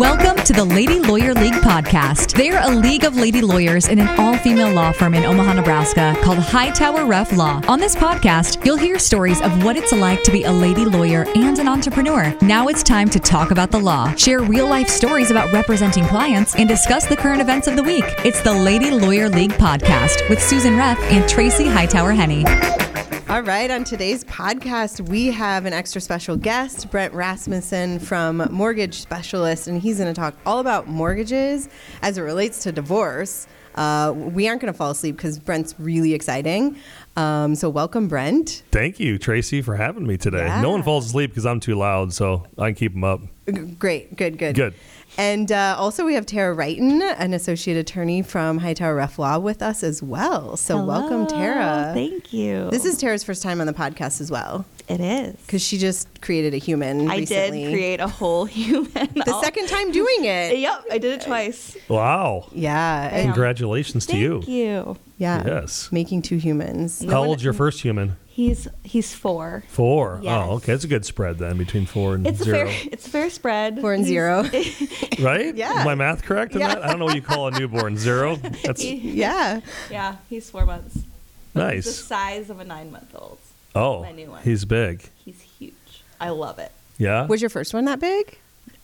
Welcome to the Lady Lawyer League podcast. They're a league of lady lawyers in an all female law firm in Omaha, Nebraska called Hightower Reff Law. On this podcast, you'll hear stories of what it's like to be a lady lawyer and an entrepreneur. Now it's time to talk about the law, share real life stories about representing clients, and discuss the current events of the week. It's the Lady Lawyer League podcast with Susan Reff and Tracy Hightower Henney. All right, on today's podcast, we have an extra special guest, Brent Rasmussen from Mortgage Specialist, and he's going to talk all about mortgages as it relates to divorce. Uh, we aren't going to fall asleep because Brent's really exciting. Um, so, welcome, Brent. Thank you, Tracy, for having me today. No one falls asleep because I'm too loud, so I can keep them up. G- Great, good, good. Good. And uh, also, we have Tara Wrighton, an associate attorney from Hightower Reff Law, with us as well. So, welcome, Tara. Thank you. This is Tara's first time on the podcast as well it is. because she just created a human. I recently. did create a whole human. the second time doing it. Yep, I did it twice. Wow. Yeah. and- Congratulations to you. Thank you. yeah. Yes. Making two humans. No How old's your first human? He's he's four. Four. Oh, yes. Oh, okay. It's a good spread then between four and It's a zero. fair it's a fair spread. Four and zero. Right? Yeah. Is my math correct in Yeah. that? I don't know what you call a newborn. Zero? That's Yeah. yeah, he's four months. Nice. The size of a nine month old. Oh, my new one. he's big. He's huge. I love it. Yeah? Was your first one that big?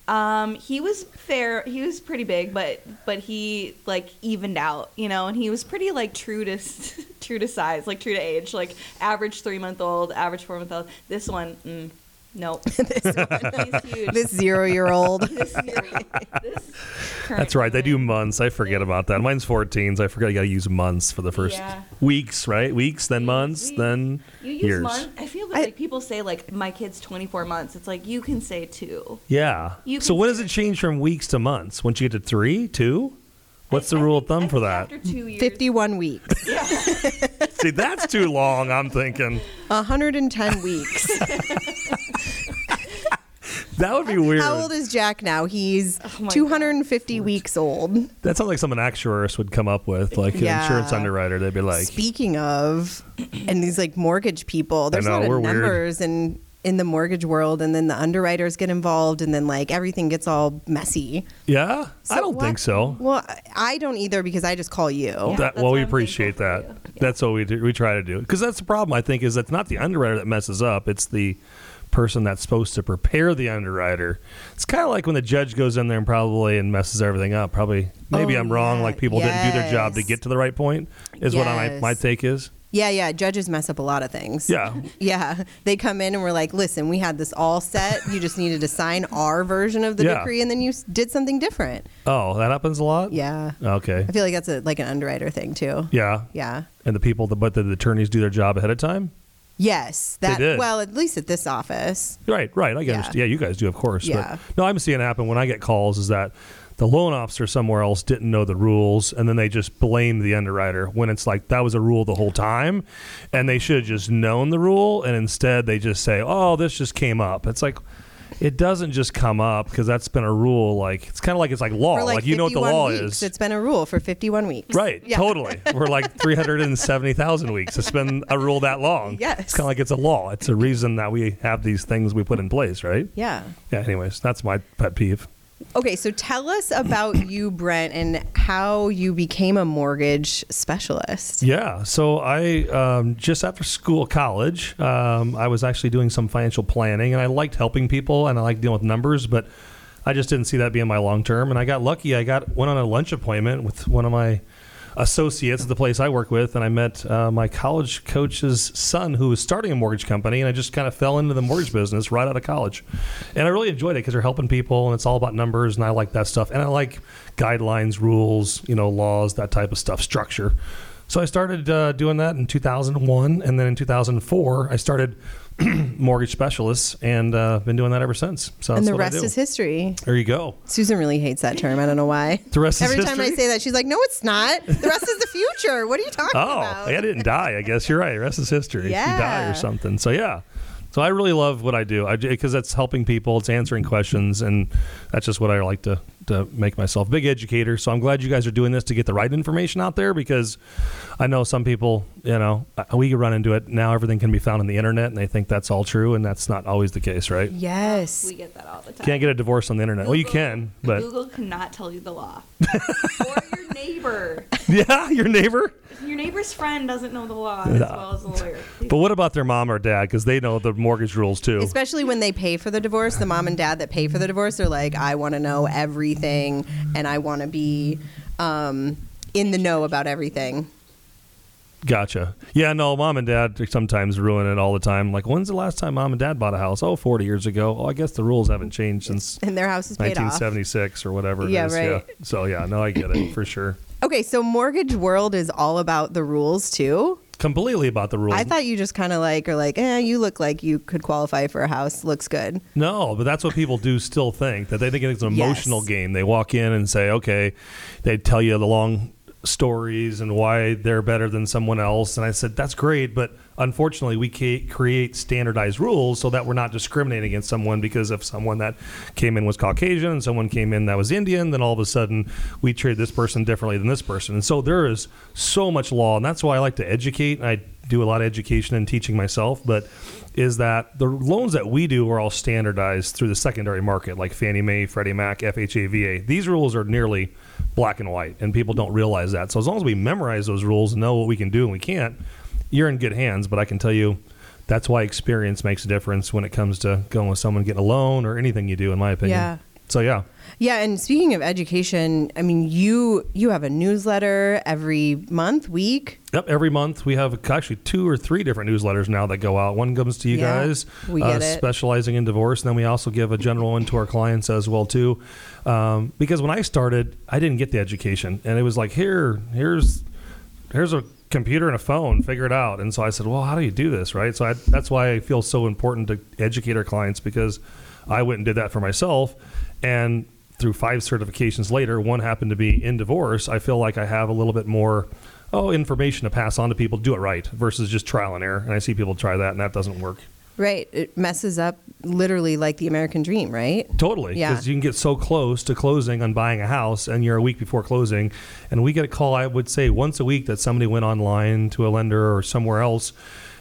Um, he was fair. He was pretty big, but but he like evened out, you know, and he was pretty like true to true to size, like true to age, like average three month old, average four month old. This one, mm, nope. this one. Huge. This zero year old. This- this current That's right. They do months. I forget about that. Mine's 14s. I forget you got to use months for the first Yeah. weeks, right? Weeks, then months, Weeks. then You use years. month. I feel that I- like people say like my kid's twenty four months. It's like you can say two. Yeah. You So can when does it change from weeks to months? Once you get to three, two? What's I- the I rule of thumb I for that? After two years. 51 weeks. See, that's too long. I'm thinking 110 weeks. That would be weird. How old is Jack now? He's Oh my 250 weeks old. that sounds like something actuarists would come up with, like an insurance underwriter. They'd be like, Speaking of, and these like mortgage people, there's know, a lot we're of weird. numbers in in the mortgage world, and then the underwriters get involved, and then like everything gets all messy. "Yeah, I don't what- think so." Well, I don't either because I just call you. Yeah, that, well, we I'm appreciate that. Yeah. That's what we do. We try to do because that's the problem. I think is it's not the underwriter that messes up; it's the person that's supposed to prepare the underwriter. It's kind of like when the judge goes in there and probably and messes everything up. Probably, maybe Oh, I'm wrong. yeah. Like oh, people didn't do their job to get to the right point. Is what I, Yes. my take is. Yeah, yeah. Judges mess up a lot of things. Yeah. Yeah. They come in and we're like, listen, we had this all set. You just needed to sign our version of the Yeah. decree and then you did something different. Oh, that happens a lot. Yeah. Okay. I feel like that's a, like an underwriter thing too. Yeah. Yeah. And the people, but the attorneys do their job ahead of time. Yes. They That, did. well, at least at this office. Right, right. I get Yeah. Yeah, you guys do, of course. Yeah. But no, I'm seeing it happen when I get calls is that the loan officer somewhere else didn't know the rules and then they just blame the underwriter when it's like that was a rule the whole time and they should have just known the rule and instead they just say, "Oh, this just came up." It's like it doesn't just come up because that's been a rule like it's kind of like it's like law. For like, like you know what the law weeks. is. It's been a rule for 51 weeks. Right, Yeah. totally. We're like 370,000 weeks. It's been a rule that long. Yes. It's kind of like it's a law. It's a reason that we have these things we put in place, right? Yeah. Yeah, anyways, that's my pet peeve. Okay, so tell us about you, Brent, and how you became a mortgage specialist. Yeah, so I um, just after school, college, um, I was actually doing some financial planning, and I liked helping people, and I liked dealing with numbers, but I just didn't see that being my long term. And I got lucky; I got went on a lunch appointment with one of my associates at the place I work with, and I met uh, my college coach's son who was starting a mortgage company, and I just kind of fell into the mortgage business right out of college, and I really enjoyed it because they're helping people, and it's all about numbers, and I like that stuff, and I like guidelines, rules, you know, laws, that type of stuff, structure. So I started uh, doing that in 2001, and then in 2004, I started mortgage specialists, and uh, been doing that ever since. So and the rest is history. There you go. Susan really hates that term. I don't know why. The rest is Every time I say that, she's like, "No, it's not. The rest is the future. What are you talking Oh, about?" Oh, I didn't die. I guess you're right. The rest is history. If you die Yeah. or something. So yeah, So I really love what I do because that's helping people, it's answering questions, and that's just what I like to to make myself big educator. So I'm glad you guys are doing this to get the right information out there because I know some people, you know, uh, we run into it now. Everything can be found on the internet, and they think that's all true, and that's not always the case, right? Yes. We get that all the time. Can't get a divorce on the internet. well, you can, but Google cannot tell you the law. or your neighbor. yeah, your neighbor. Your neighbor's friend doesn't know the law as well as the lawyer. But what about their mom or dad? Because they know the mortgage rules too. Especially when they pay for the divorce, the mom and dad that pay for the divorce are like, I want to know everything and I want to be um, in the know about everything. Gotcha. Yeah, no, mom and dad sometimes ruin it all the time. Like, when's the last time mom and dad bought a house? Oh, 40 years ago. Oh, I guess the rules haven't changed since And their house is paid off. 1976 or whatever Yeah, is. right. Yeah. So, yeah, no, I get it for sure. Okay, so Mortgage World is all about the rules too. Completely about the rules. I thought you just kind of like are like, eh, you look like you could qualify for a house. Looks good. No, but that's what people do still think that they think it's an Yes. emotional game. They walk in and say, okay, they tell you the long stories and why they're better than someone else. And I said, that's great, but unfortunately, we create standardized rules so that we're not discriminating against someone because if someone that came in was Caucasian and someone came in that was Indian, then all of a sudden we treat this person differently than this person. And so there is so much law, and that's why I like to educate. I do a lot of education and teaching myself, but is that the loans that we do are all standardized through the secondary market, like Fannie Mae, Freddie Mac, FHA, VA. These rules are nearly black and white, and people don't realize that. So as long as we memorize those rules and know what we can do and we can't, you're in good hands. But I can tell you, that's why experience makes a difference when it comes to going with someone getting a loan or anything you do, in my opinion. Yeah. So yeah, Yeah, and speaking of education, I mean, you you have a newsletter every month, week. Yep, every month we have actually two or three different newsletters now that go out. One comes to you Yeah, guys, we uh, get it. specializing in divorce, and then we also give a general one to our clients as well too. Um, because when I started, I didn't get the education, and it was like here, here's here's a computer and a phone, figure it out. And so I said, well, how do you do this, right? So I, that's why I feel so important to educate our clients because I went and did that for myself, and through five certifications later, one happened to be in divorce. I feel like I have a little bit more oh information to pass on to people do it right versus just trial and error and i see people try that and that doesn't work Right. It messes up literally like the American dream, right? totally Yeah. because you can get so close to closing on buying a house and you're a week before closing and we get a call i would say once a week that somebody went online to a lender or somewhere else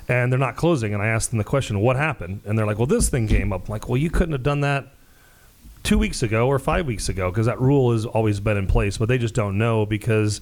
and they're not closing and i ask them the question what happened and they're like well this thing came up I'm like well you couldn't have done that two weeks ago or five weeks ago because that rule has always been in place, but they just don't know because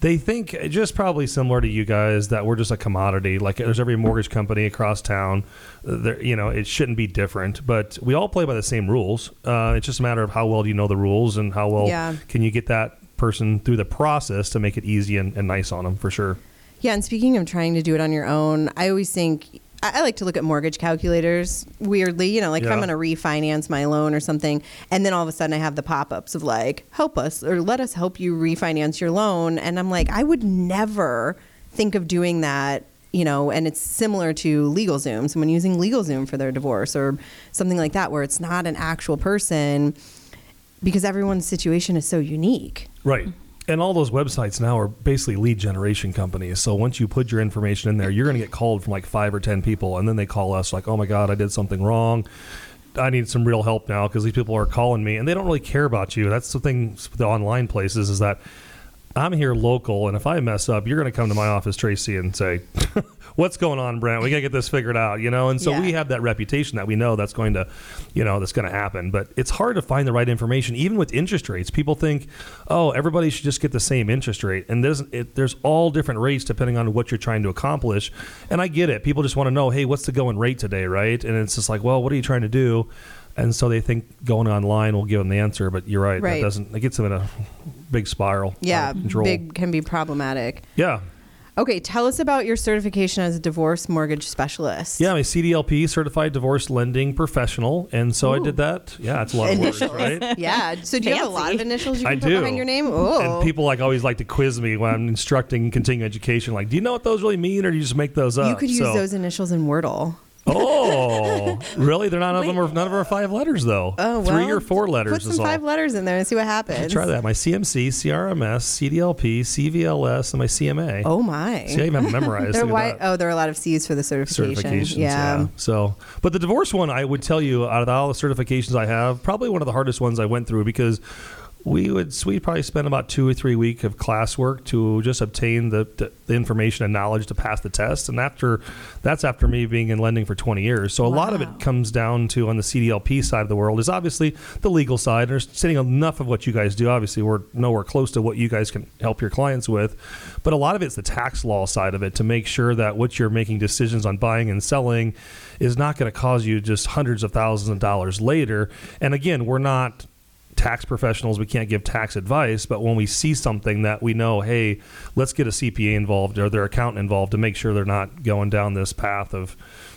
they think just probably similar to you guys that we're just a commodity. Like there's every mortgage company across town. There, you know, it shouldn't be different, but we all play by the same rules. Uh, it's just a matter of how well do you know the rules and how well Yeah. can you get that person through the process to make it easy and, and nice on them for sure. Yeah, and speaking of trying to do it on your own, I always think I like to look at mortgage calculators weirdly, you know, like if I'm Yeah. going to refinance my loan or something, and then all of a sudden I have the pop ups of like, help us or let us help you refinance your loan. And I'm like, I would never think of doing that, you know, and it's similar to LegalZoom, someone using LegalZoom for their divorce or something like that, where it's not an actual person because everyone's situation is so unique. Right. And all those websites now are basically lead generation companies. So once you put your information in there, you're going to get called from like five or 10 people. And then they call us like, oh my God, I did something wrong. I need some real help now because these people are calling me and they don't really care about you. That's the thing with the online places is that I'm here local. And if I mess up, you're going to come to my office, Tracy, and say, what's going on, Brent? We got to get this figured out, you know? And so Yeah. we have that reputation that we know that's going to, you know, that's going to happen. But it's hard to find the right information, even with interest rates. People think, oh, everybody should just get the same interest rate. And there's, it, there's all different rates depending on what you're trying to accomplish. And I get it. People just want to know, hey, what's the going rate today, right? And it's just like, well, what are you trying to do? And so they think going online will give them the answer, but you're right. Right. That doesn't. It gets them in a big spiral. Yeah, of control. big can be problematic. Yeah. Okay, tell us about your certification as a divorce mortgage specialist. Yeah, I'm a CDLP certified divorce lending professional, and so I did that. Yeah, it's a lot of words, Initials. right? Yeah. So do you have a lot of initials you I can put do. behind your name? Oh. And people like always like to quiz me when I'm instructing continuing education. Like, do you know what those really mean, or do you just make those up? you could use So- those initials in Wordle. Oh, really? They're not none of them are none of them are five letters though. Oh, Three well, or four letters Put is some all. five letters in there and see what happens. Try that. My CMC, CRMS, CDLP, CVLS, and my CMA. Oh my. See, I even have memorized. There are Look at why, oh, there are a lot of C's for the certification. certifications. yeah. So, but the divorce one, I would tell you, out of all the certifications I have, probably one of the hardest ones I went through because we would we probably spend about two or three weeks of classwork to just obtain the, the, information and knowledge to pass the test. And after that's after me being in lending for 20 years. So a lot of it comes down to on the CDLP side of the world is obviously the legal side. There's sitting enough of what you guys do. Obviously, we're nowhere close to what you guys can help your clients with, but a lot of it's the tax law side of it to make sure that what you're making decisions on buying and selling is not going to cause you just hundreds of thousands of dollars later. And again, we're not tax professionals we can't give tax advice but when we see something that we know hey let's get a cpa involved or their accountant involved to make sure they're not going down this path of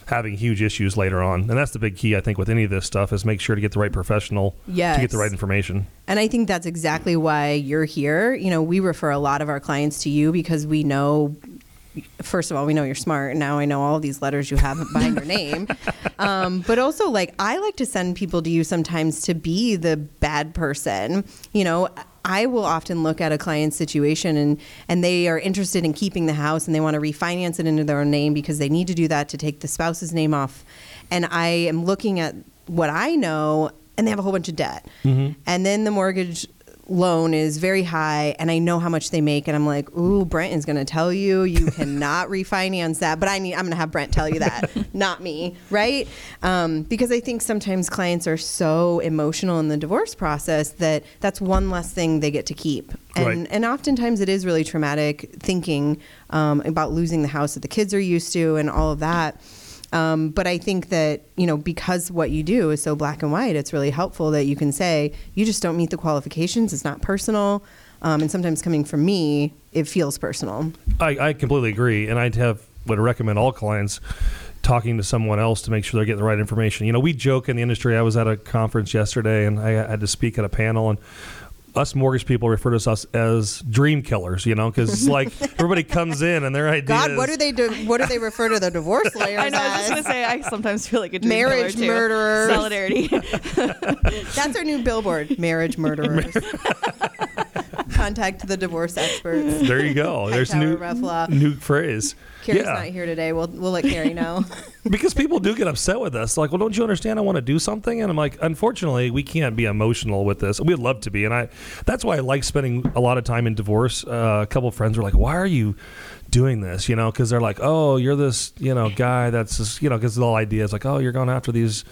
having huge issues later on. And that's the big key i think with any of this stuff is make sure to get the right professional to get the right information. And I think that's exactly why you're here. You know, we refer a lot of our clients to you because we know, first of all, we know you're smart. And now I know all these letters you have behind your name. Um, but also, like, I like to send people to you sometimes to be the bad person. You know, I will often look at a client's situation and, and they are interested in keeping the house and they want to refinance it into their own name because they need to do that to take the spouse's name off. And I am looking at what I know and they have a whole bunch of debt. And then the mortgage loan is very high and I know how much they make and I'm like, "Ooh, Brent is going to tell you you cannot refinance that." But I need I'm going to have Brent tell you that, not me, right? Um, because I think sometimes clients are so emotional in the divorce process that that's one less thing they get to keep. And Right. and oftentimes it is really traumatic thinking um, about losing the house that the kids are used to and all of that. Um, but I think that, you know, because what you do is so black and white, it's really helpful that you can say, you just don't meet the qualifications. It's not personal. Um, and sometimes coming from me, it feels personal. I, I completely agree, and I'd have would recommend all clients talking to someone else to make sure they're getting the right information. You know, we joke in the industry. I was at a conference yesterday, and I had to speak at a panel, and us mortgage people refer to us as dream killers. You know, because like everybody comes in and their idea God, what do they do? What do they refer to the divorce lawyers I know. I was just gonna say. I sometimes feel like a dream Marriage killer, too. Solidarity. That's our new billboard, marriage murderers. Contact the divorce experts. There you go. There's new new phrase. Carrie's yeah. not here today. We'll, we'll let Carrie know. because people do get upset with us. Like, well, don't you understand? I want to do something, and I'm like, unfortunately, we can't be emotional with this. We'd love to be, and I. That's why I like spending a lot of time in divorce. Uh, a couple of friends were like, "Why are you doing this?" You know, because they're like, "Oh, you're this, you know, guy that's just, you know," because the whole idea is like, "Oh, you're going after these."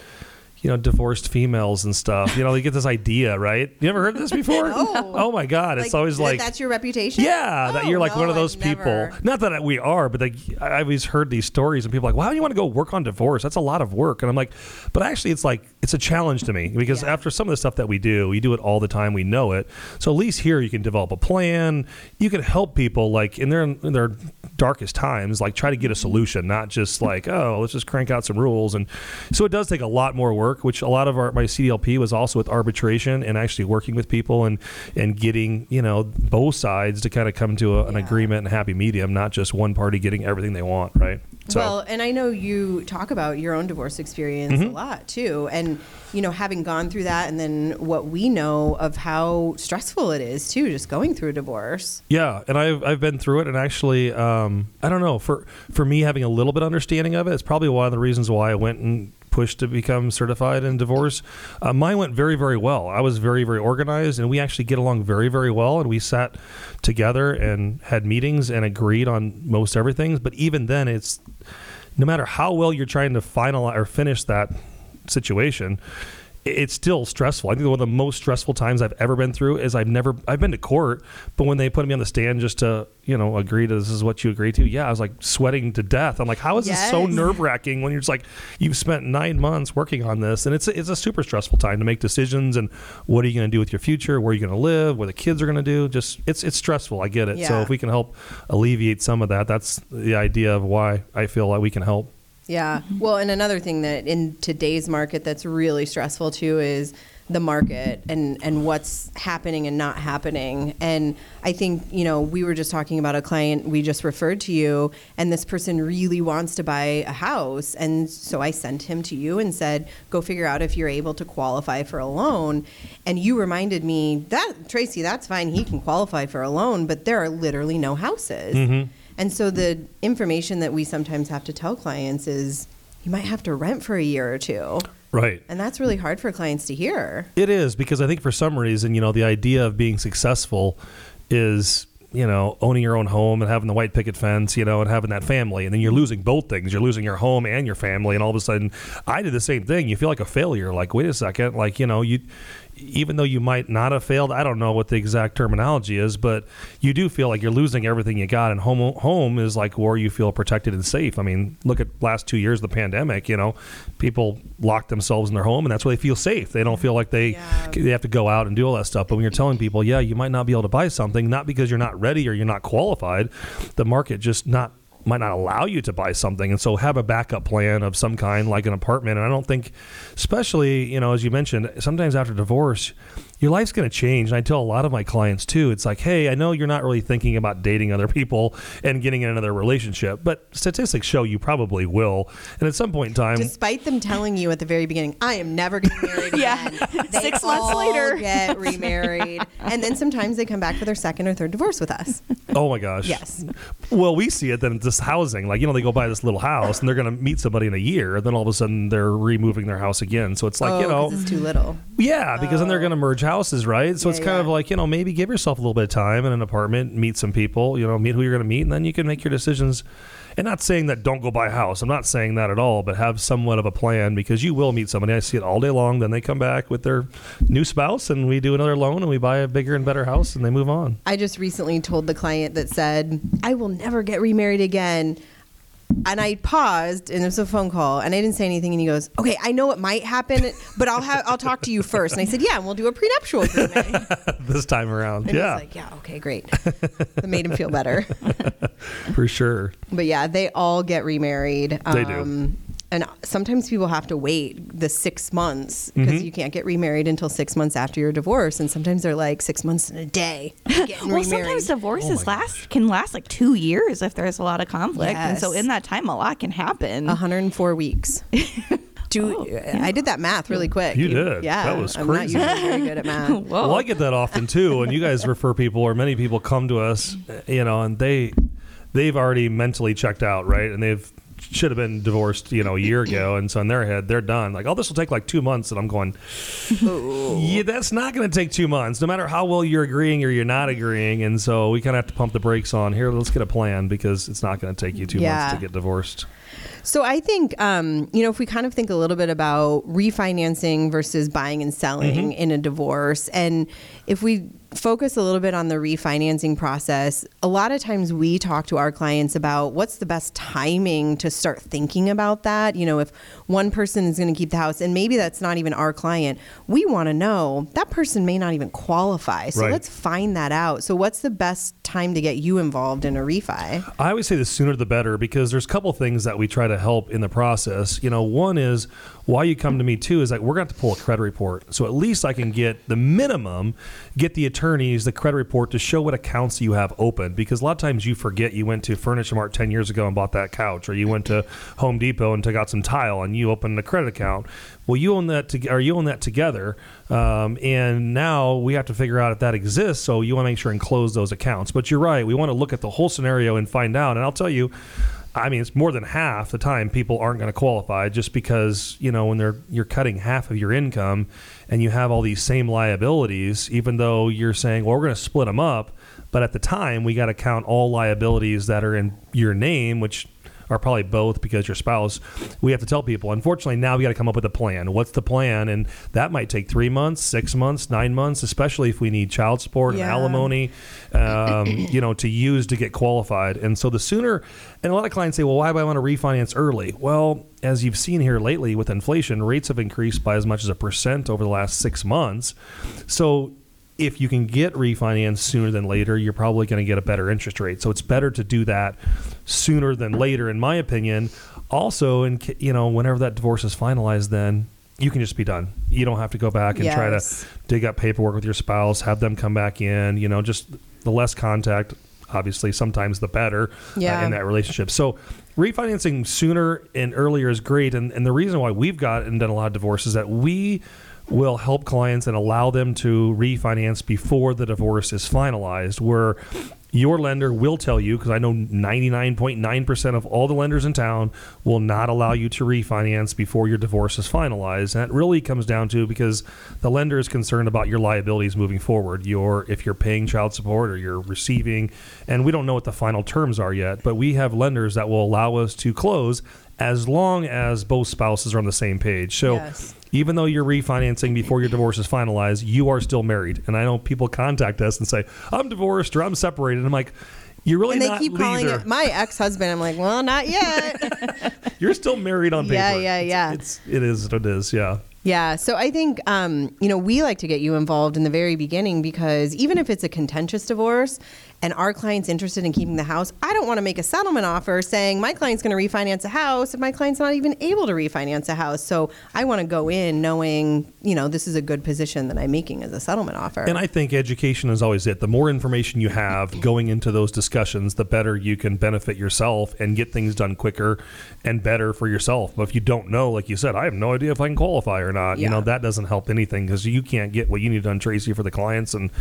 You know, divorced females and stuff. You know, you get this idea, right? You ever heard this before? No. Oh my God! It's always like that's your reputation. yeah, that Oh, you're like no, one of those I've people. never- Not that we are, but like I always heard these stories and people are like, "Why do you want to go work on divorce? That's a lot of work." And I'm like, "But actually, it's like it's a challenge to me because Yeah. after some of the stuff that we do, we do it all the time. We know it. So at least here, you can develop a plan. You can help people like in their in their darkest times, like try to get a mm-hmm. solution, not just like, oh, let's just crank out some rules. And so it does take a lot more work, which a lot of our my CDLP was also with arbitration and actually working with people and and getting you know both sides to kind of come to a, an Yeah. agreement and happy medium, not just one party getting everything they want, right? So Well, and I know you talk about your own divorce experience Mm-hmm. a lot too. And, you know, having gone through that and then what we know of how stressful it is too, just going through a divorce. Yeah, and I've I've been through it, and actually, um, I don't know for for me having a little bit understanding of it, it's probably one of the reasons why I went and pushed to become certified in divorce. Uh, mine went very very well. I was very very organized, and we actually get along very very well. And we sat together and had meetings and agreed on most everything. But even then, it's no matter how well you're trying to finalize or finish that situation it's still stressful. I think one of the most stressful times I've ever been through is I've never I've been to court, but when they put me on the stand just to you know agree to this is what you agree to, yeah, I was like sweating to death. I'm like, how is this so nerve wracking when you're just like you've spent nine months working on this, and it's a, it's a super stressful time to make decisions and what are you going to do with your future, where are you going to live, where the kids are going to do. Just it's it's stressful. I get it. So if we can help alleviate some of that, that's the idea of why I feel like we can help. Yeah. Well, and another thing that in today's market that's really stressful too is the market and and what's happening and not happening. And I think you know we were just talking about a client we just referred to you, and this person really wants to buy a house, and so I sent him to you and said, go figure out if you're able to qualify for a loan. And you reminded me that Tracy, that's fine, he can qualify for a loan, but there are literally no houses. Mm-hmm. And so the information that we sometimes have to tell clients is you might have to rent for a year or two. Right. And that's really hard for clients to hear. It is because I think for some reason, you know, the idea of being successful is, you know, owning your own home and having the white picket fence, you know, and having that family. And then you're losing both things. You're losing your home and your family. And all of a sudden, I did the same thing. You feel like a failure. Like, wait a second. Like, you know, you even though you might not have failed, I don't know what the exact terminology is, but you do feel like you're losing everything you got. And home home is like where you feel protected and safe. I mean, look at last two years of the pandemic. You know, people lock themselves in their home, and that's where they feel safe. They don't feel like they Yeah. they have to go out and do all that stuff. But when you're telling people, yeah, you might not be able to buy something, not because you're not ready or you're not qualified, the market just not might not allow you to buy something. And so have a backup plan of some kind like an apartment. And i don't think especially you know as you mentioned sometimes after divorce your life's going to change and i tell a lot of my clients too it's like hey i know you're not really thinking about dating other people and getting in another relationship but statistics show you probably will and at some point in time Despite them telling you at the very beginning, I am never getting married Yeah. again. They Six months later. get remarried. and then sometimes they come back for their second or third divorce with us. Oh my gosh. Yes. Well, we see it then it's just housing. Like, you know, they go buy this little house and they're going to meet somebody in a year. And then all of a sudden they're removing their house again. So it's like, oh, you know, it's too little. yeah, because then they're oh. going to merge houses, right? So Yeah, it's kind of like, you know, maybe give yourself a little bit of time in an apartment, meet some people, you know, meet who you're going to meet, and then you can make your decisions. And not saying that don't go buy a house. I'm not saying that at all, but have somewhat of a plan because you will meet somebody. I see it all day long. Then they come back with their new spouse and we do another loan and we buy a bigger and better house and they move on. I just recently told the client that said, I will never get remarried again. And I paused and it was a phone call and I didn't say anything and he goes, Okay, I know it might happen, but I'll have I'll talk to you first. And I said, Yeah, and we'll do a prenuptial agreement. This time around. he's yeah, like, Yeah, okay, great. That made him feel better. for sure. But yeah, they all get remarried. They do. Um, And sometimes people have to wait the six months because Mm-hmm. you can't get remarried until six months after your divorce. And sometimes they're like six months in a day. Well, remarried. sometimes divorces Oh my last can last like two years if there's a lot of conflict, and so in that time, a lot can happen. 104 weeks. Do Oh, I did that math really quick? You did. Yeah, That was I'm not usually very good at math. Well, I get that often too, and you guys refer people, or many people come to us, you know, and they they've already mentally checked out, right? And they've should have been divorced, you know, a year ago, and so in their head, they're done. Like, oh, this will take like two months, and I'm going, yeah, that's not going to take two months, no matter how well you're agreeing or you're not agreeing. And so we kind of have to pump the brakes on here. Let's get a plan because it's not going to take you two Yeah. months to get divorced. So I think, um, you know, if we kind of think a little bit about refinancing versus buying and selling in a divorce, and if we focus a little bit on the refinancing process, a lot of times we talk to our clients about what's the best timing to start thinking about that. You know, if one person is going to keep the house, and maybe that's not even our client, we want to know that person may not even qualify. So Right. let's find that out. So, what's the best time to get you involved in a refi? I always say the sooner the better because there's a couple things that we try to help in the process. You know, one is why you come to me too is like we're going to pull a credit report. So at least I can get the minimum, get the attorneys the credit report to show what accounts you have open because a lot of times you forget you went to Furniture Mart 10 years ago and bought that couch or you went to Home Depot and took out some tile and you opened a credit account. Well, you own that to, you own that together, um, and now we have to figure out if that exists. So you want to make sure and close those accounts. But you're right; we want to look at the whole scenario and find out. And I'll tell you, I mean, it's more than half the time people aren't going to qualify just because you know when they're you're cutting half of your income, and you have all these same liabilities, even though you're saying, well, we're going to split them up. But at the time, we got to count all liabilities that are in your name, which are probably both because your spouse. We have to tell people. Unfortunately, now we got to come up with a plan. What's the plan? And that might take three months, six months, nine months, especially if we need child support and Yeah. alimony, um, you know, to use to get qualified. And so the sooner, and a lot of clients say, well, why do I want to refinance early? Well, as you've seen here lately with inflation, rates have increased by as much as a percent over the last six months. So if you can get refinanced sooner than later, you're probably going to get a better interest rate. So it's better to do that sooner than later, in my opinion. Also, and you know, whenever that divorce is finalized, then you can just be done. You don't have to go back and try to dig up paperwork with your spouse, have them come back in. You know, just the less contact, obviously, sometimes the better uh, in that relationship. So refinancing sooner and earlier is great. And, and the reason why we've got and done a lot of divorces is that we will help clients and allow them to refinance before the divorce is finalized, where your lender will tell you, because I know 99.9% of all the lenders in town will not allow you to refinance before your divorce is finalized. And that really comes down to because the lender is concerned about your liabilities moving forward. Your if you're paying child support or you're receiving, and we don't know what the final terms are yet, but we have lenders that will allow us to close as long as both spouses are on the same page. So Yes. Even though you're refinancing before your divorce is finalized, you are still married. And I know people contact us and say, "I'm divorced" or "I'm separated." I'm like, "You're really and they keep calling it my ex-husband. I'm like, well, not yet. You're still married on paper." Yeah, yeah, yeah. It's, it's it is what it is. Yeah. yeah. So I think um, you know we like to get you involved in the very beginning because even if it's a contentious divorce and our client's interested in keeping the house, I don't want to make a settlement offer saying my client's going to refinance a house if my client's not even able to refinance a house. So I want to go in knowing you know this is a good position that I'm making as a settlement offer. And I think education is always it. The more information you have going into those discussions, the better you can benefit yourself and get things done quicker and better for yourself. But if you don't know, like you said, I have no idea if I can qualify or not. You know, that doesn't help anything because you can't get what you need done, Tracy, for the clients and,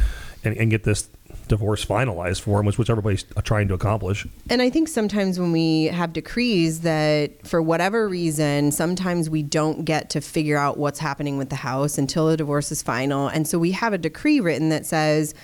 and, and get this divorce finalized for them, which, which everybody's trying to accomplish. And I think sometimes when we have decrees that for whatever reason, sometimes we don't get to figure out what's happening with the house until the divorce is final. And so we have a decree written that says,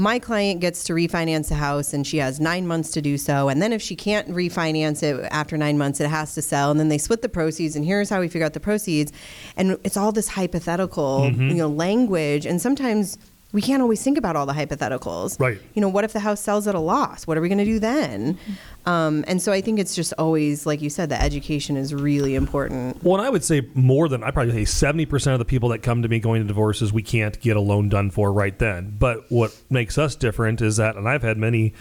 my client gets to refinance the house and she has nine months to do so. And then if she can't refinance it after nine months, it has to sell. And then they split the proceeds. And here's how we figure out the proceeds. And it's all this hypothetical, mm-hmm. you know, language. And sometimes we can't always think about all the hypotheticals Right. you know, what if the house sells at a loss? What are we going to do then? Um, and so I think it's just always, like you said, the education is really important. Well, and I would say more than I probably say seventy percent of the people that come to me going to divorces, we can't get a loan done for right then. But what makes us different is that, and I've had many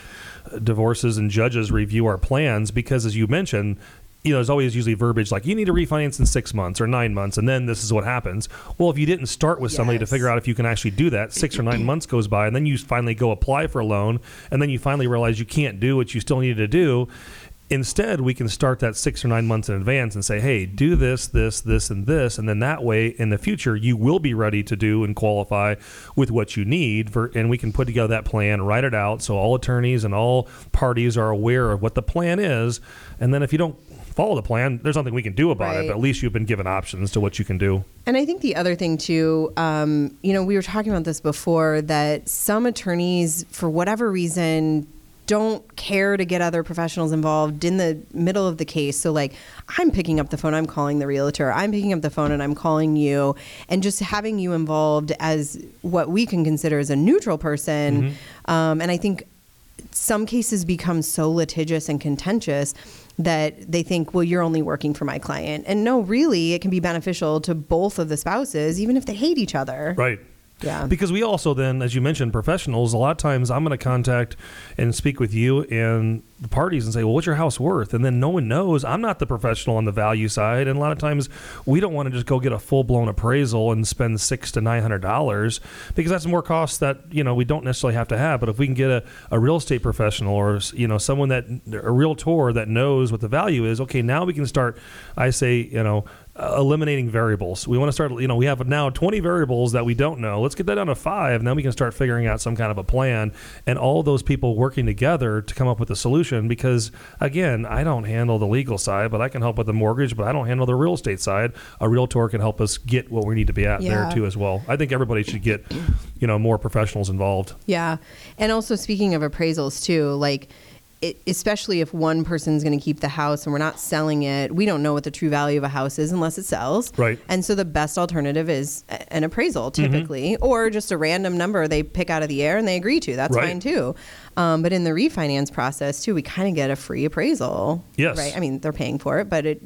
uh, divorces and judges review our plans because, as you mentioned. You know, there's always usually verbiage like you need to refinance in six months or nine months, and then this is what happens. Well, if you didn't start with somebody to figure out if you can actually do that, six or nine months goes by, and then you finally go apply for a loan, and then you finally realize you can't do what you still need to do. Instead, we can start that six or nine months in advance and say, hey, do this, this, this, and this. And then that way, in the future, you will be ready to do and qualify with what you need. For, and we can put together that plan, write it out so all attorneys and all parties are aware of what the plan is. And then if you don't follow the plan, there's nothing we can do about it. But at least you've been given options to what you can do. And I think the other thing too, um, you know, we were talking about this before that some attorneys, for whatever reason, don't care to get other professionals involved in the middle of the case. So, like, I'm picking up the phone, I'm calling the realtor, I'm picking up the phone and I'm calling you, and just having you involved as what we can consider as a neutral person. Um, and I think some cases become so litigious and contentious that they think, well, you're only working for my client. And no, really, it can be beneficial to both of the spouses, even if they hate each other. Right. Yeah. Because we also then, as you mentioned, professionals, a lot of times I'm going to contact and speak with you and the parties and say, well, what's your house worth? And then no one knows. I'm not the professional on the value side. And a lot of times we don't want to just go get a full blown appraisal and spend six to nine hundred dollars because that's more costs that, you know, we don't necessarily have to have. But if we can get a, a real estate professional or, you know, someone that, a realtor that knows what the value is, okay, now we can start, I say, you know, uh, eliminating variables. We want to start, you know, we have now 20 variables that we don't know. Let's get that down to five. And then we can start figuring out some kind of a plan and all those people working together to come up with a solution. Because again, I don't handle the legal side, but I can help with the mortgage, but I don't handle the real estate side. A realtor can help us get what we need to be at there too as well. I think everybody should get, you know, more professionals involved. Yeah. And also, speaking of appraisals, too, like, it, especially if one person's going to keep the house and we're not selling it, we don't know what the true value of a house is unless it sells. Right. And so the best alternative is a- an appraisal, typically, or just a random number they pick out of the air and they agree to. That's Right. fine too. Um, but in the refinance process, too, we kind of get a free appraisal. Yes. Right. I mean, they're paying for it, but it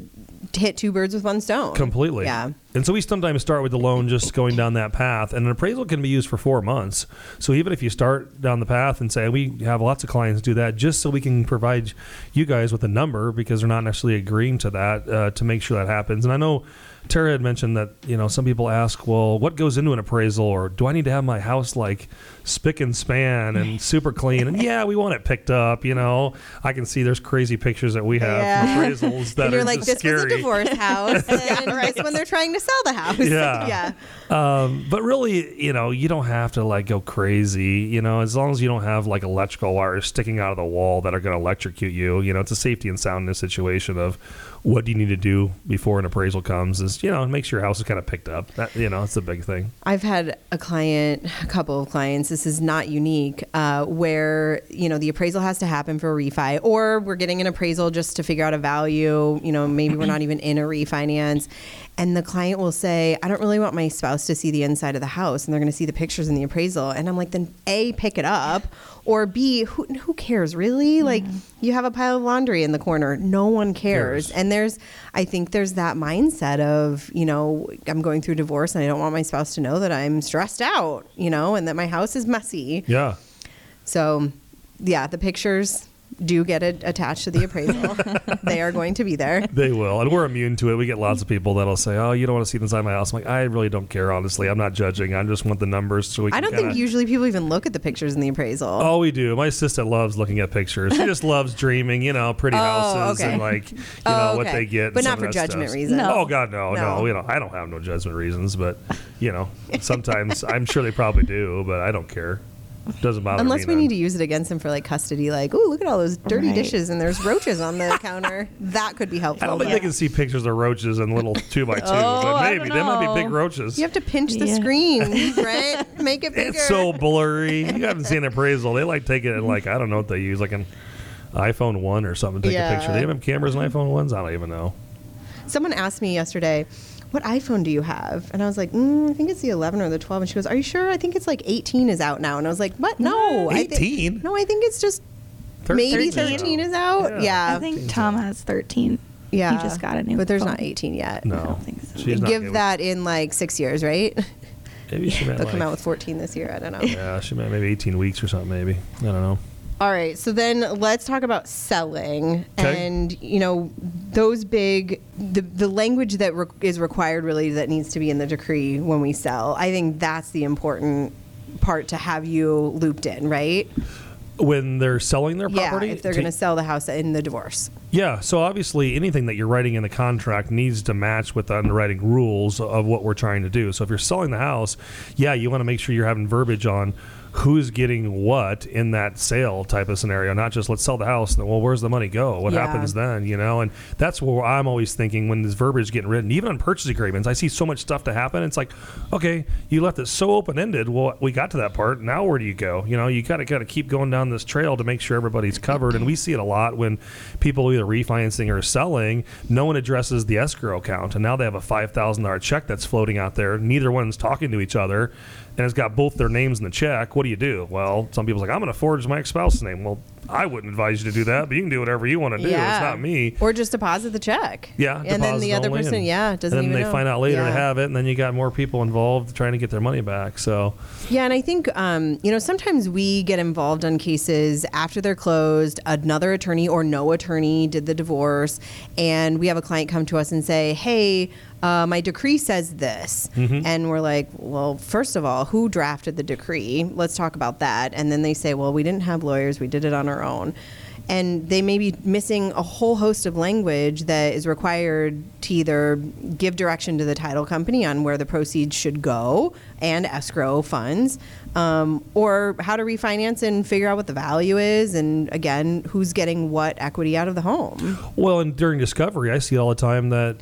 hit two birds with one stone. Completely. Yeah. And so we sometimes start with the loan just going down that path. And an appraisal can be used for four months. So even if you start down the path and say, we have lots of clients do that just so we can provide you guys with a number because they're not necessarily agreeing to that uh, to make sure that happens. And I know Tara had mentioned that, you know, some people ask, well, what goes into an appraisal or do I need to have my house like spick and span and super clean? And yeah, we want it picked up, you know. I can see there's crazy pictures that we have Yeah. appraisals that and you're are like, this scary. was a divorce house, and this one they're trying to sell the house. Yeah. yeah. Um, but really, you know, you don't have to like go crazy. You know, as long as you don't have like electrical wires sticking out of the wall that are going to electrocute you. You know, it's a safety and soundness situation of what do you need to do before an appraisal comes. Is you know, make sure your house is kind of picked up. That you know, it's the big thing. I've had a client, a couple of clients. This is not unique, uh, where you know the appraisal has to happen for a refi, or we're getting an appraisal just to figure out a value. You know, maybe we're not even in a refinance, and the client will say, "I don't really want my spouse to see the inside of the house," and they're going to see the pictures in the appraisal, and I'm like, "Then a pick it up." Or B, who, who cares really? Like you have a pile of laundry in the corner. No one cares. Cares. And there's, I think there's that mindset of, you know, I'm going through divorce and I don't want my spouse to know that I'm stressed out, you know, and that my house is messy. Yeah. So, yeah, the pictures do get it attached to the appraisal. they are going to be there. They will, and we're immune to it. We get lots of people that'll say, "Oh, you don't want to see inside my house." I'm like, I really don't care. Honestly, I'm not judging. I just want the numbers so we. Can I don't kinda- think usually people even look at the pictures in the appraisal. Oh, we do. My sister loves looking at pictures. She just loves dreaming, you know, pretty Oh, houses okay. and like, you Oh, know, what they get. But not for judgment stuff. reasons. No. Oh God, no, no, No. You know, I don't have no judgment reasons, but you know, sometimes I'm sure they probably do, but I don't care. Doesn't bother Unless me. we need to use it against him for like custody, like, oh, look at all those dirty Right. dishes and there's roaches on the counter. That could be helpful. I don't think but they can see pictures of roaches in little two by two, Oh, but I maybe don't they might be big roaches. You have to pinch the Yeah. screen, right? Make it bigger. It's so blurry. You haven't seen appraisal. They like take it in like I don't know what they use, like an iPhone one or something. to Take Yeah. a picture. They even have cameras in iPhone ones. I don't even know. Someone asked me yesterday, "What iPhone do you have?" And I was like, mm, "I think it's the 11 or the 12." And she goes, "Are you sure? I think it's like 18 is out now." And I was like, "What? No, I thi- 18? no, I think it's just 13 maybe is out. 13 is out. Yeah. Yeah, I think Tom has 13. yeah. He just got a new but there's phone. not 18 yet. No, I don't think so. She's Give that in like six years, right? Maybe she meant They'll come out with 14 this year. I don't know. Yeah, she meant maybe 18 weeks or something. Maybe I don't know. All right, so then let's talk about selling and you know those big the the language that re- is required really that needs to be in the decree when we sell. I think that's the important part to have you looped in, right? When they're selling their property, Yeah, if they're going to sell the house in the divorce. Yeah, so obviously anything that you're writing in the contract needs to match with the underwriting rules of what we're trying to do. So if you're selling the house, yeah, you want to make sure you're having verbiage on who's getting what in that sale type of scenario, not just let's sell the house. Then, well, where's the money go? What Yeah. happens then? You know, and that's where I'm always thinking when this verbiage is getting written, even on purchase agreements, I see so much stuff to happen. It's like, okay, you left it so open ended. Well, we got to that part. Now where do you go? You know, you got to kind of keep going down this trail to make sure everybody's covered. And we see it a lot when people are either refinancing or selling. No one addresses the escrow account, and now they have a five thousand dollar check that's floating out there. Neither one's talking to each other and it's got both their names in the check, what do you do? Well, some people's like, I'm going to forge my ex-spouse's name. Well, I wouldn't advise you to do that, but you can do whatever you want to do. Yeah. It's not me. Or just deposit the check. Yeah, and then the other person, and- yeah, doesn't and then they know. find out later to have it, and then you got more people involved trying to get their money back. So, Yeah, and I think um, you know sometimes we get involved on cases after they're closed. Another attorney or no attorney did the divorce, and we have a client come to us and say, "Hey, uh, my decree says this," and we're like, "Well, first of all, who drafted the decree? Let's talk about that." And then they say, "Well, we didn't have lawyers; we did it on our own." And they may be missing a whole host of language that is required to either give direction to the title company on where the proceeds should go and escrow funds, um, or how to refinance and figure out what the value is, and again, who's getting what equity out of the home. well, and during discovery, I see all the time that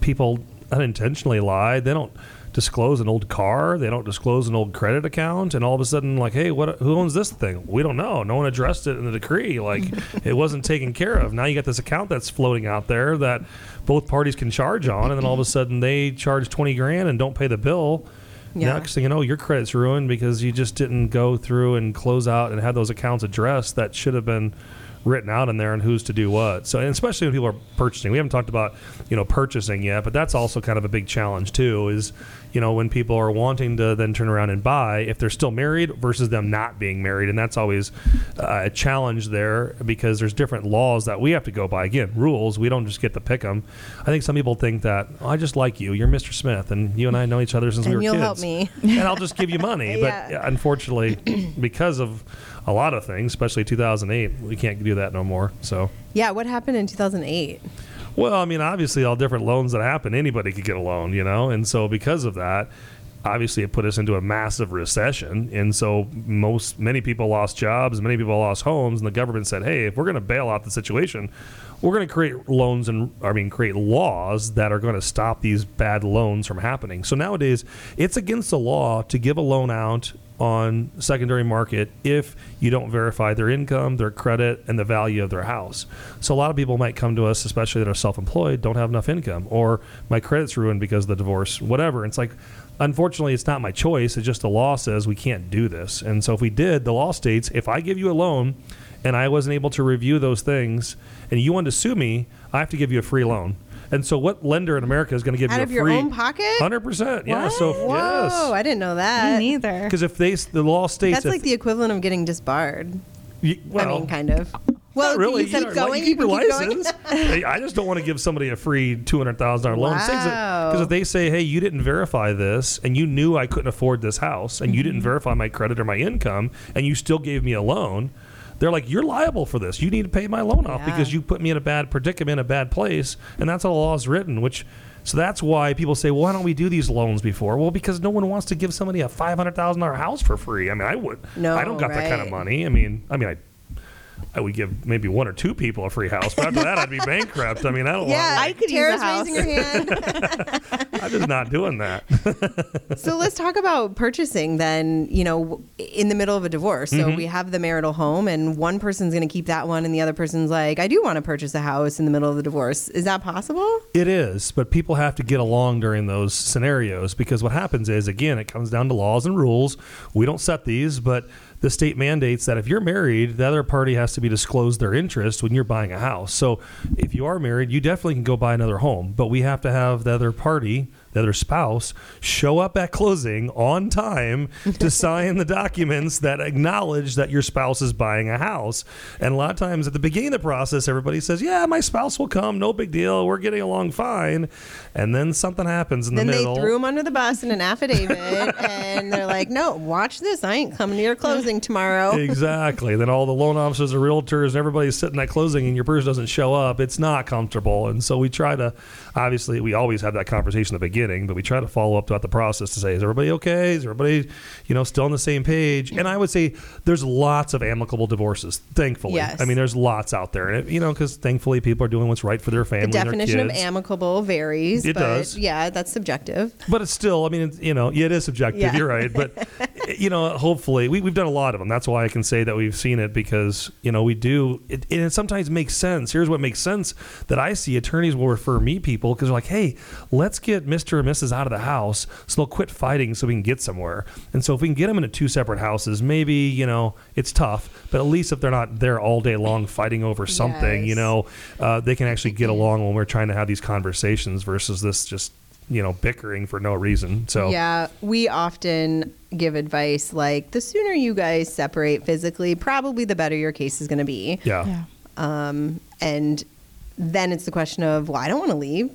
people unintentionally lie. They don't disclose an old car. They don't disclose an old credit account, and all of a sudden, like, hey, what? Who owns this thing? We don't know. No one addressed it in the decree. Like, it wasn't taken care of. Now you got this account that's floating out there that both parties can charge on, and then all of a sudden they charge twenty grand and don't pay the bill. Yeah. Next thing you know, your credit's ruined because you just didn't go through and close out and have those accounts addressed that should have been written out in there and who's to do what. So, and especially when people are purchasing, we haven't talked about you know purchasing yet, but that's also kind of a big challenge too. Is you know when people are wanting to then turn around and buy if they're still married versus them not being married, and that's always uh, a challenge there because there's different laws that we have to go by. Again, rules. We don't just get to pick them. I think some people think that oh, I just like you. You're Mr. Smith, and you and I know each other since And we were you'll kids. help me. and I'll just give you money. But yeah, unfortunately, because of a lot of things, especially 2008, we can't do that no more. So. Yeah, what happened in 2008? Well, I mean, obviously, all different loans that happen, anybody could get a loan, you know, and so because of that, obviously, it put us into a massive recession, and so most many people lost jobs, many people lost homes, and the government said, "Hey, if we're going to bail out the situation, we're going to create loans and I mean, create laws that are going to stop these bad loans from happening." So nowadays, it's against the law to give a loan out on secondary market if you don't verify their income, their credit, and the value of their house. So a lot of people might come to us, especially that are self-employed, don't have enough income, or my credit's ruined because of the divorce, whatever. It's like, unfortunately, it's not my choice. It's just the law says we can't do this. And so if we did, the law states if I give you a loan and I wasn't able to review those things, and you want to sue me, I have to give you a free loan. And so, what lender in America is going to give Out you of a your free own pocket? Hundred percent, yeah. So Whoa, yes, I didn't know that. Me neither. because if they the law states That's if like the equivalent of getting disbarred. you- well, I mean, kind of. Well, not really. you keep know, going. You keep your can keep going. license. Hey, I just don't want to give somebody a free two hundred thousand dollar loan. Wow. Because if they say, "Hey, you didn't verify this, and you knew I couldn't afford this house, and you didn't Mm-hmm. verify my credit or my income, and you still gave me a loan," they're like, "You're liable for this. You need to pay my loan off Yeah. because you put me in a bad predicament, a bad place." And that's how the law is written. Which, so that's why people say, well, "Why don't we do these loans before?" Well, because no one wants to give somebody a five hundred thousand dollar house for free. I mean, I would. No, I don't got that kind of money. I mean, I mean, I. I would give maybe one or two people a free house, but after that, I'd be bankrupt. I mean, I don't Yeah, want. I could use a house. raising her hand. I'm just not doing that. so let's talk about purchasing then, you know, in the middle of a divorce. So Mm-hmm. we have the marital home and one person's going to keep that one and the other person's like, I do want to purchase a house in the middle of the divorce. Is that possible? It is, but people have to get along during those scenarios because what happens is, again, it comes down to laws and rules. We don't set these, but the state mandates that if you're married, the other party has to be disclosed their interest when you're buying a house. So if you are married, you definitely can go buy another home, but we have to have the other party, the other spouse, show up at closing on time to sign the documents that acknowledge that your spouse is buying a house. And a lot of times at the beginning of the process, everybody says, Yeah, my spouse will come, no big deal, we're getting along fine. And then something happens in then the they middle. threw him under the bus in an affidavit and they're like, no, watch this. I ain't coming to your closing tomorrow. exactly. Then all the loan officers, the realtors, and everybody's sitting at closing, and your person doesn't show up. It's not comfortable, and so we try to. Obviously, we always have that conversation at the beginning, but we try to follow up throughout the process to say, is everybody okay? Is everybody, you know, still on the same page? And I would say there's lots of amicable divorces. Thankfully, Yes. I mean, there's lots out there, and it, you know, because thankfully people are doing what's right for their family. The definition of amicable varies. It but does. Yeah, that's subjective. But it's still, I mean, it's, you know, yeah, it is subjective. Yeah. You're right. But, you know, hopefully, we, we've done a lot of them. That's why I can say that we've seen it because, you know, we do. It, and it sometimes makes sense. Here's what makes sense that I see attorneys will refer me people because they're like, hey, let's get Mr. and Mrs. out of the house so they'll quit fighting so we can get somewhere. And so if we can get them into two separate houses, maybe, you know, it's tough, but at least if they're not there all day long fighting over something, you know, uh, they can actually get along when we're trying to have these conversations versus this just you know bickering for no reason so Yeah, we often give advice like the sooner you guys separate physically, probably the better your case is going to be. yeah, Yeah. Um, and then it's the question of, well, I don't want to leave.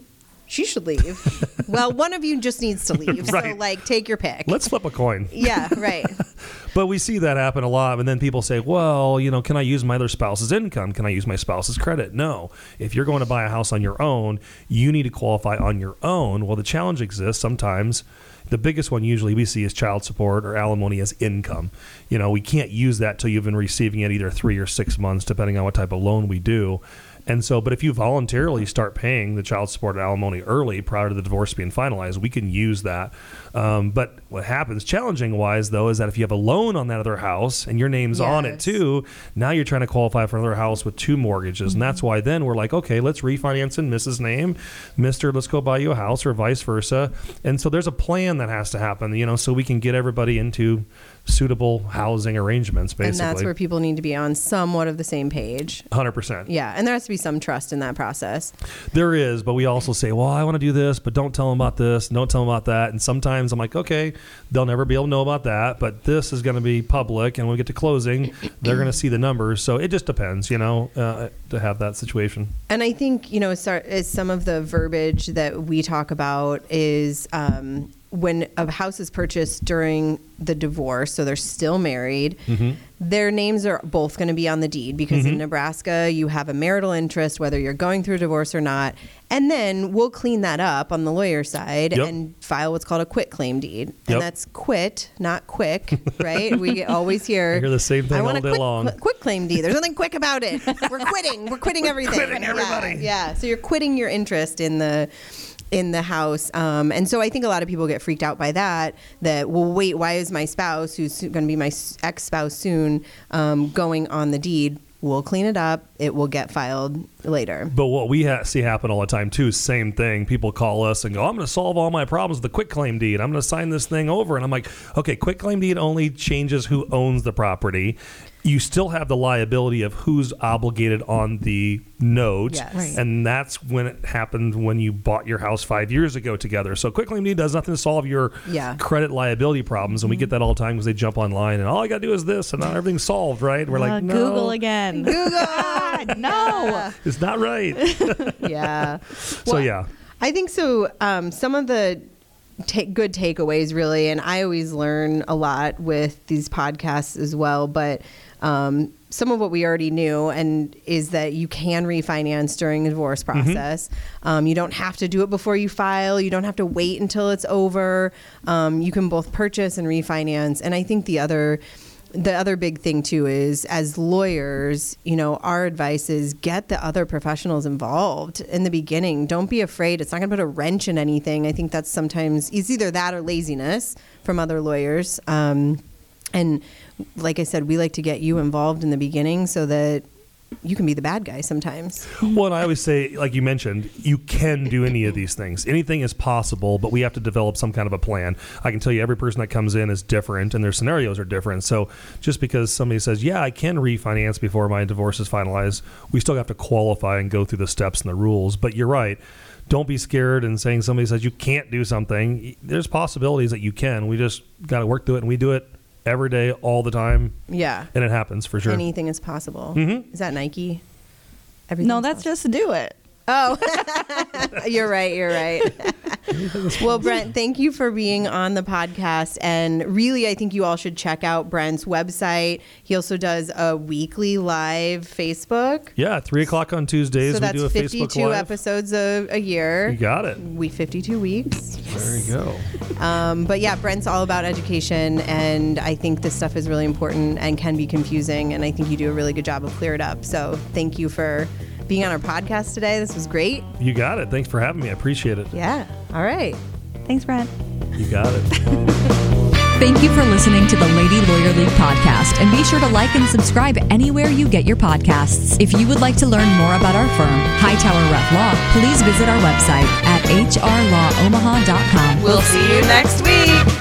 She should leave. well, one of you just needs to leave. So, like, take your pick. let's flip a coin yeah, right. but we see that happen a lot and then people say well you know can i use my other spouse's income can i use my spouse's credit no if you're going to buy a house on your own you need to qualify on your own well the challenge exists sometimes the biggest one usually we see is child support or alimony as income. You know, we can't use that till you've been receiving it either three or six months, depending on what type of loan we do. And so, but if you voluntarily start paying the child support alimony early prior to the divorce being finalized, we can use that. Um, but what happens, challenging wise, though, is that if you have a loan on that other house and your name's on it too, now you're trying to qualify for another house with two mortgages. And that's why then we're like, okay, let's refinance in Mrs. name. Mr., let's go buy you a house or vice versa. And so there's a plan that has to happen, you know, so we can get everybody into suitable housing arrangements. Basically, And that's where people need to be on somewhat of the same page. hundred percent. Yeah, and there has to be some trust in that process. There is, but we also say, well, I want to do this, but don't tell them about this, don't tell them about that. And sometimes I'm like, okay, they'll never be able to know about that, but this is going to be public, and when we get to closing, they're going to see the numbers. So it just depends, you know, uh, to have that situation. And I think, you know, as, some of the verbiage that we talk about is um, when a house is purchased during the divorce, so they're still married, mm-hmm. their names are both going to be on the deed because in mm-hmm. Nebraska, you have a marital interest, whether you're going through a divorce or not. And then we'll clean that up on the lawyer side Yep. and file what's called a quit claim deed. And Yep. that's quit, not quick, right? we always hear. I hear the same thing I want all day quick, long. Quick claim deed. There's nothing quick about it. We're quitting. We're quitting everything. Quitting Yeah, everybody. Yeah, So you're quitting your interest in the in the house. Um, and so I think a lot of people get freaked out by that. That well, wait, why is my spouse, who's going to be my ex spouse soon, um, going on the deed? We'll clean it up. It will get filed later. But what we ha- see happen all the time too, is same thing. People call us and go, "I'm going to solve all my problems with the quick claim deed. I'm going to sign this thing over." And I'm like, "Okay, quick claim deed only changes who owns the property. You still have the liability of who's obligated on the note, Yes. Right. and that's when it happened when you bought your house five years ago together. So quick claim deed does nothing to solve your Yeah. credit liability problems, and we get that all the time because they jump online and all I got to do is this, and now everything's solved, right? We're Uh, like, no, Google again. Google. God, no. it's not right. yeah. so Well, yeah. I think so. Um, some of the ta- good takeaways, really, and I always learn a lot with these podcasts as well. But um, some of what we already knew, and is that you can refinance during the divorce process. Um, you don't have to do it before you file. You don't have to wait until it's over. Um, you can both purchase and refinance. And I think the other the other big thing too is as lawyers you know our advice is get the other professionals involved in the beginning don't be afraid it's not going to put a wrench in anything i think that's sometimes it's either that or laziness from other lawyers um, and like i said we like to get you involved in the beginning so that you can be the bad guy sometimes Well, and I always say, like you mentioned, you can do any of these things. Anything is possible, but we have to develop some kind of a plan. I can tell you, every person that comes in is different, and their scenarios are different. So, just because somebody says, "Yeah, I can refinance before my divorce is finalized," we still have to qualify and go through the steps and the rules. But you're right. Don't be scared and saying somebody says you can't do something. There's possibilities that you can. We just got to work through it, and we do it every day, all the time, yeah and it happens for sure. anything is possible Mhm. is that nike Everything's No, that's just to do it. Oh, you're right. You're right. well, Brent, thank you for being on the podcast. And really, I think you all should check out Brent's website. He also does a weekly live Facebook. Yeah, three o'clock on Tuesdays, so we that's do a 52 Facebook live. episodes a, a year. You got it. We 52 weeks. There you go. Um, but yeah, Brent's all about education, and I think this stuff is really important and can be confusing. And I think you do a really good job of clear it up. So thank you for being on our podcast today. This was great. You got it. Thanks for having me. I appreciate it. Yeah. All right. Thanks, Brent. You got it. Thank you for listening to the Lady Lawyer League podcast, and be sure to like and subscribe anywhere you get your podcasts. If you would like to learn more about our firm, Hightower Reff Law, please visit our website at hrlawomaha.com. We'll see you next week.